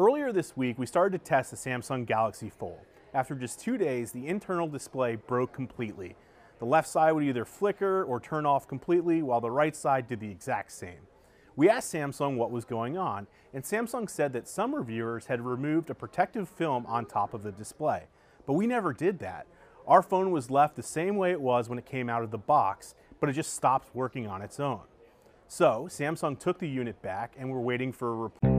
Earlier this week, we started to test the Samsung Galaxy Fold. After just two days, the internal display broke completely. The left side would either flicker or turn off completely, while the right side did the exact same. We asked Samsung what was going on, and Samsung said that some reviewers had removed a protective film on top of the display. But we never did that. Our phone was left the same way it was when it came out of the box, but it just stopped working on its own. So Samsung took the unit back and we're waiting for a report.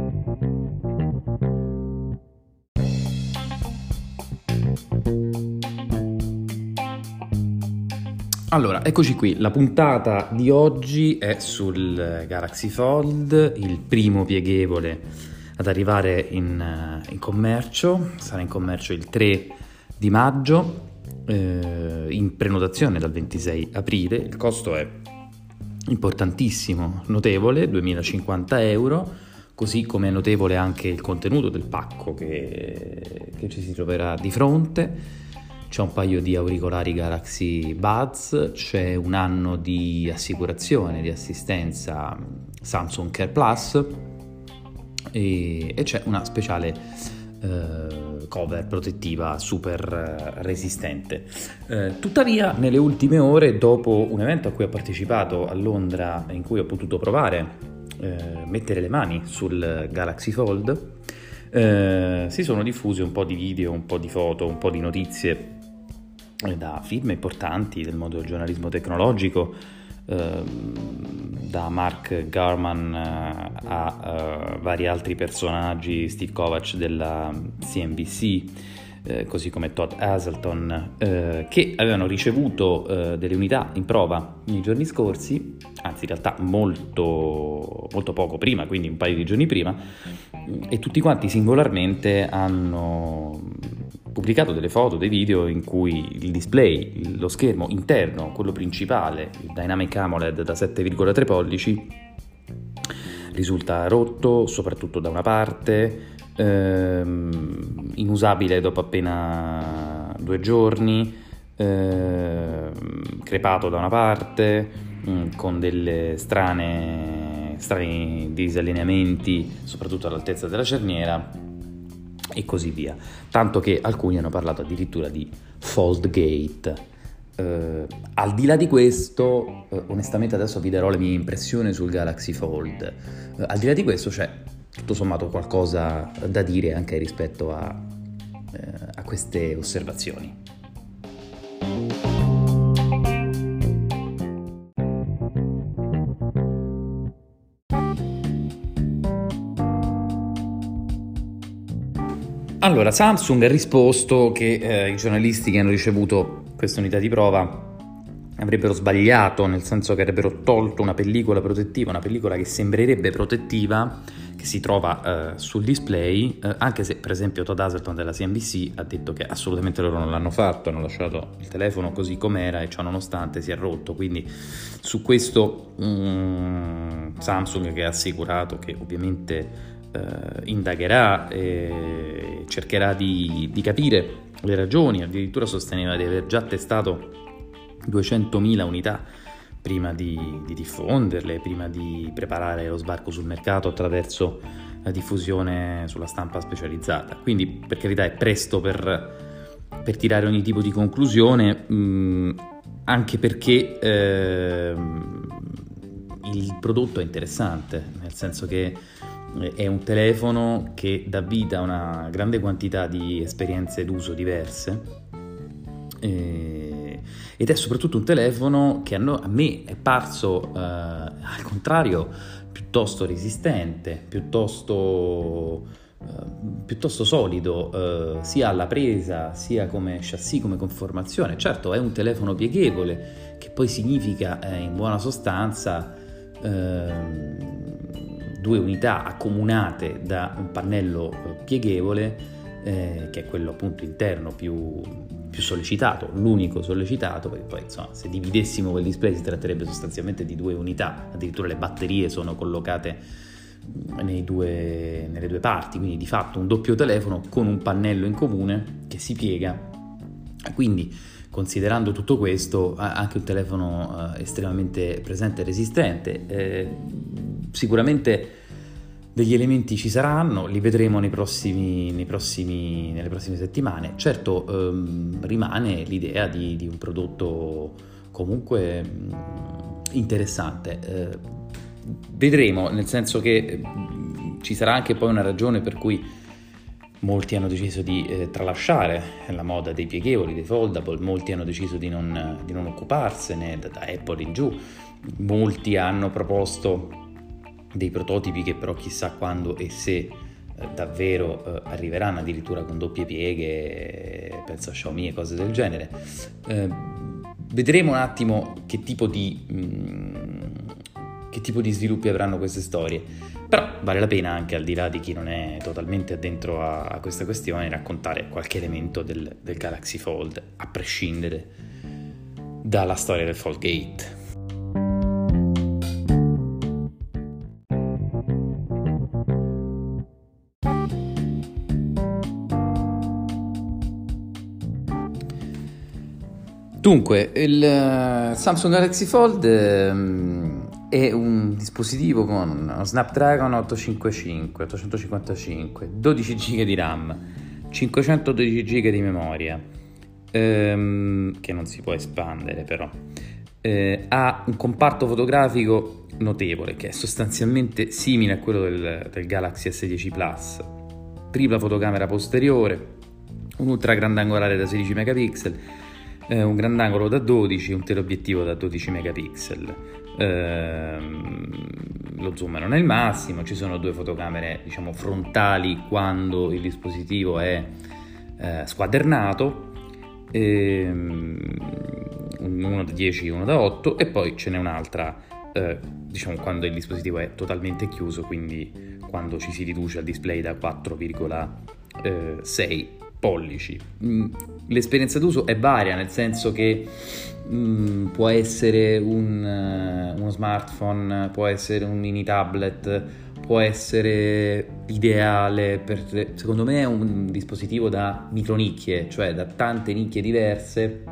Allora, eccoci qui, la puntata di oggi è sul Galaxy Fold, il primo pieghevole ad arrivare in, in commercio, sarà in commercio il 3 di maggio, eh, in prenotazione dal 26 aprile, il costo è importantissimo, notevole, 2050 euro, così come è notevole anche il contenuto del pacco che, che ci si troverà di fronte c'è un paio di auricolari Galaxy Buds, c'è un anno di assicurazione, di assistenza Samsung Care Plus e, e c'è una speciale eh, cover protettiva super resistente. Eh, tuttavia, nelle ultime ore, dopo un evento a cui ho partecipato a Londra, in cui ho potuto provare eh, mettere le mani sul Galaxy Fold, eh, si sono diffusi un po' di video, un po' di foto, un po' di notizie da film importanti del mondo del giornalismo tecnologico, eh, da Mark Garman eh, a uh, vari altri personaggi, Steve Kovac della CNBC, eh, così come Todd Hazelton, eh, che avevano ricevuto eh, delle unità in prova nei giorni scorsi, anzi in realtà molto, molto poco prima, quindi un paio di giorni prima, e tutti quanti singolarmente hanno pubblicato delle foto, dei video in cui il display, lo schermo interno, quello principale, il Dynamic AMOLED da 7,3 pollici, risulta rotto soprattutto da una parte, ehm, inusabile dopo appena due giorni, ehm, crepato da una parte, mm, con delle strane, strani disallineamenti, soprattutto all'altezza della cerniera e così via. Tanto che alcuni hanno parlato addirittura di Fold Gate. Uh, al di là di questo, uh, onestamente adesso vi darò le mie impressioni sul Galaxy Fold. Uh, al di là di questo c'è tutto sommato qualcosa da dire anche rispetto a, a queste osservazioni. Allora, Samsung ha risposto che eh, i giornalisti che hanno ricevuto questa unità di prova avrebbero sbagliato, nel senso che avrebbero tolto una pellicola protettiva, una pellicola che sembrerebbe protettiva, che si trova eh, sul display, eh, anche se per esempio Todd Hazelton della CNBC ha detto che assolutamente loro non l'hanno fatto, hanno lasciato il telefono così com'era e ciò nonostante si è rotto, quindi su questo um, Samsung che ha assicurato che ovviamente eh, indagherà e cercherà di, di, capire le ragioni, addirittura sosteneva di aver già testato 200.000 unità prima di, di diffonderle, prima di preparare lo sbarco sul mercato attraverso la diffusione sulla stampa specializzata. Quindi per carità è presto per, per tirare ogni tipo di conclusione, mh, mm, anche perché eh, il prodotto è interessante, nel senso che è un telefono che dà vita a una grande quantità di esperienze d'uso diverse eh, ed è soprattutto un telefono che a, me è parso eh, al contrario piuttosto resistente, piuttosto, eh, piuttosto solido eh, sia alla presa sia come chassis, come conformazione. Certo è un telefono pieghevole che poi significa eh, in buona sostanza ehm, due unità accomunate da un pannello eh, pieghevole eh, che è quello appunto interno più, più, sollecitato, l'unico sollecitato, perché poi insomma se dividessimo quel display si tratterebbe sostanzialmente di due unità, addirittura le batterie sono collocate due, nelle due parti, quindi di fatto un doppio telefono con un pannello in comune che si piega. Quindi considerando tutto questo anche un telefono eh, estremamente presente e resistente. Eh, sicuramente degli elementi ci saranno, li vedremo nei prossimi, nei prossimi, nelle prossime settimane. Certo ehm, rimane l'idea di, di, un prodotto comunque mh, interessante. Eh, vedremo, nel senso che mh, ci sarà anche poi una ragione per cui molti hanno deciso di eh, tralasciare la moda dei pieghevoli, dei foldable, molti hanno deciso di non, di non occuparsene da, da Apple in giù, molti hanno proposto dei prototipi che però chissà quando e se eh, davvero eh, arriveranno addirittura con doppie pieghe, penso a Xiaomi e cose del genere. Eh, vedremo un attimo che tipo di... Mh, mm, che tipo di sviluppi avranno queste storie. Però vale la pena anche al di là di chi non è totalmente addentro a, a questa questione raccontare qualche elemento del, del Galaxy Fold, a prescindere dalla storia del Fold Gate. Dunque, il eh, Samsung Galaxy Fold ehm, è un dispositivo con Snapdragon 855, 855, 12 GB di RAM, 512 GB di memoria, ehm, che non si può espandere però. Eh, ha un comparto fotografico notevole che è sostanzialmente simile a quello del, del Galaxy S10 Plus, tripla fotocamera posteriore, un ultra grandangolare da 16 megapixel eh, un grandangolo da 12, un teleobiettivo da 12 megapixel. Eh, lo zoom non è il massimo, ci sono due fotocamere diciamo frontali quando il dispositivo è eh, squadernato, ehm, uno da 10 e uno da 8 e poi ce n'è un'altra eh, diciamo quando il dispositivo è totalmente chiuso, quindi quando ci si riduce al display da 4,6 pollici. Mm, l'esperienza d'uso è varia, nel senso che mm, può essere un, uh, uno smartphone, può essere un mini tablet, può essere ideale per, secondo me è un dispositivo da micronicchie, cioè da tante nicchie diverse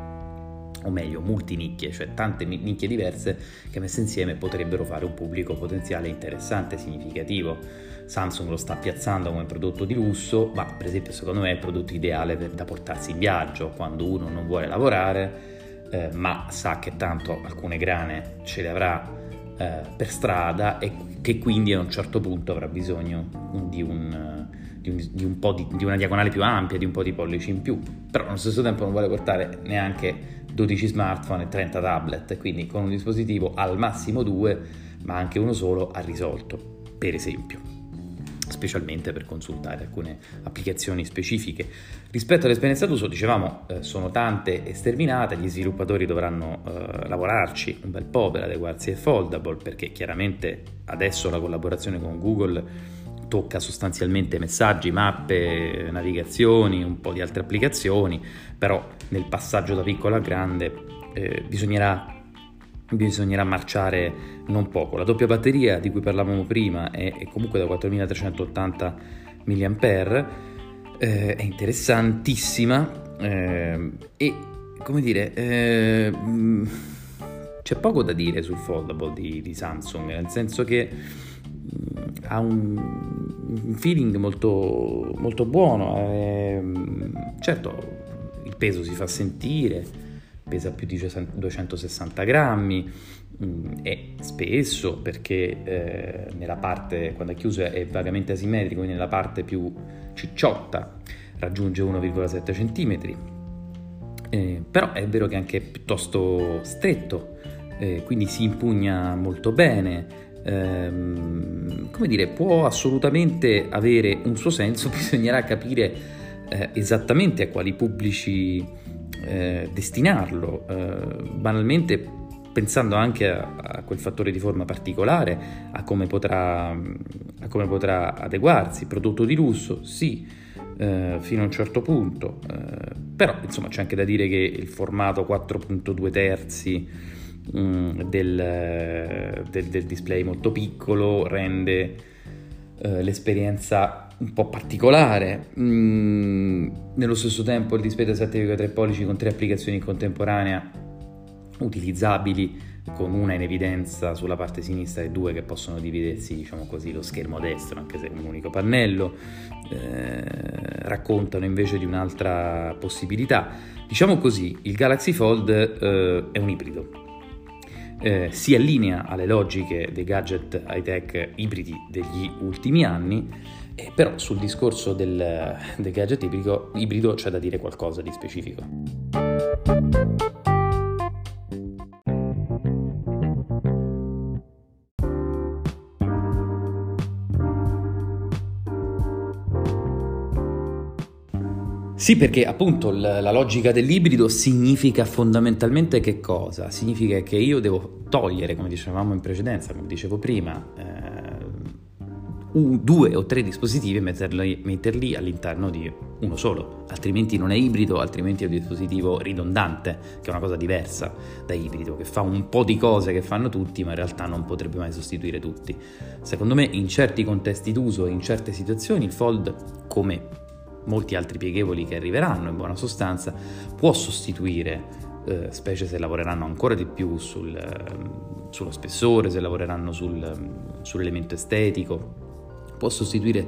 o meglio multinicchie, cioè tante nicchie diverse che messe insieme potrebbero fare un pubblico potenziale interessante, significativo. Samsung lo sta piazzando come prodotto di lusso, ma per esempio secondo me è il prodotto ideale per, da portarsi in viaggio quando uno non vuole lavorare, eh, ma sa che tanto alcune grane ce le avrà eh, per strada e che quindi a un certo punto avrà bisogno di un di, un, di, un di, di, una diagonale più ampia, di un po' di pollici in più, però allo stesso tempo non vuole portare neanche 12 smartphone e 30 tablet, quindi con un dispositivo al massimo due, ma anche uno solo ha risolto, per esempio specialmente per consultare alcune applicazioni specifiche. Rispetto all'esperienza d'uso, dicevamo, eh, sono tante e sterminate, gli sviluppatori dovranno eh, lavorarci un bel po' per adeguarsi ai foldable, perché chiaramente adesso la collaborazione con Google tocca sostanzialmente messaggi, mappe, navigazioni, un po' di altre applicazioni, però nel passaggio da piccolo a grande eh, bisognerà, bisognerà, marciare non poco. La doppia batteria di cui parlavamo prima è, è comunque da 4380 mAh, eh, è interessantissima eh, e come dire eh, c'è poco da dire sul foldable di, di Samsung, nel senso che ha un, un feeling molto, molto buono. Eh, certo, il peso si fa sentire, pesa più di 260 grammi, mm, e spesso perché eh, nella parte, quando è chiuso è vagamente asimmetrico, quindi nella parte più cicciotta raggiunge 1,7 cm. Eh, però è vero che è anche piuttosto stretto, eh, quindi si impugna molto bene, ehm, come dire, può assolutamente avere un suo senso, bisognerà capire eh, esattamente a quali pubblici eh, destinarlo. Eh, banalmente pensando anche a, a, quel fattore di forma particolare, a come potrà, a come potrà adeguarsi. Prodotto di lusso, sì, eh, fino a un certo punto, eh, però insomma c'è anche da dire che il formato 4.2 terzi Mm, del, del, del, display molto piccolo rende eh, l'esperienza un po' particolare. Mm, nello stesso tempo il display da 7,3 pollici con tre applicazioni in contemporanea utilizzabili con una in evidenza sulla parte sinistra e due che possono dividersi, diciamo così, lo schermo destro, anche se è un unico pannello, eh, raccontano invece di un'altra possibilità. Diciamo così, il Galaxy Fold eh, è un ibrido. Eh, si allinea alle logiche dei gadget high-tech ibridi degli ultimi anni, eh, però sul discorso del, del gadget ibrido, ibrido c'è da dire qualcosa di specifico. Sì, perché appunto la logica dell'ibrido significa fondamentalmente che cosa? Significa che io devo togliere, come dicevamo in precedenza, come dicevo prima, eh, un, due o tre dispositivi e metterli, metterli, all'interno di uno solo, altrimenti non è ibrido, altrimenti è un dispositivo ridondante, che è una cosa diversa da ibrido, che fa un po' di cose che fanno tutti, ma in realtà non potrebbe mai sostituire tutti. Secondo me in certi contesti d'uso e in certe situazioni il Fold, come molti altri pieghevoli che arriveranno in buona sostanza, può sostituire, eh, specie se lavoreranno ancora di più sul, eh, sullo spessore, se lavoreranno sul, sull'elemento estetico, può sostituire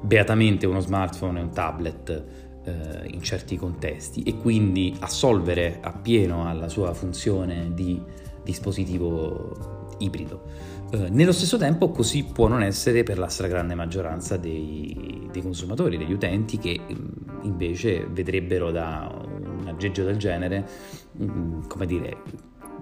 beatamente uno smartphone e un tablet eh, in certi contesti e quindi assolvere appieno alla sua funzione di dispositivo ibrido. Eh, nello stesso tempo così può non essere per la stragrande maggioranza dei, dei consumatori, degli utenti che mm, invece vedrebbero da un aggeggio del genere, mm, come dire,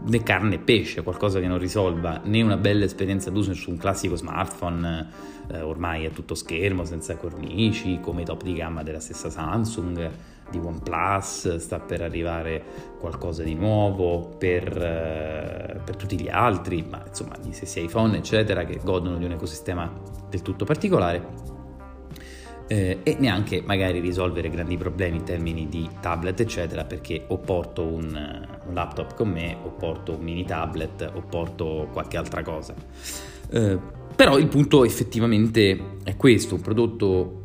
né carne né pesce, qualcosa che non risolva né una bella esperienza d'uso su un classico smartphone, eh, ormai è tutto schermo, senza cornici, come i top di gamma della stessa Samsung, di OnePlus, sta per arrivare qualcosa di nuovo per, eh, per tutti gli altri, ma insomma gli stessi iPhone eccetera che godono di un ecosistema del tutto particolare. Eh, e neanche magari risolvere grandi problemi in termini di tablet eccetera perché o porto un, un laptop con me o porto un mini tablet o porto qualche altra cosa. Eh, però il punto effettivamente è questo un prodotto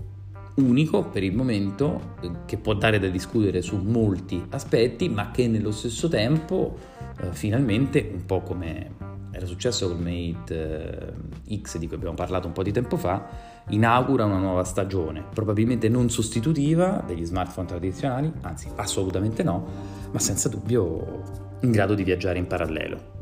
unico per il momento, eh, che può dare da discutere su molti aspetti, ma che nello stesso tempo eh, finalmente, un po' come era successo col Mate eh, X di cui abbiamo parlato un po' di tempo fa, inaugura una nuova stagione, probabilmente non sostitutiva degli smartphone tradizionali, anzi assolutamente no, ma senza dubbio in grado di viaggiare in parallelo.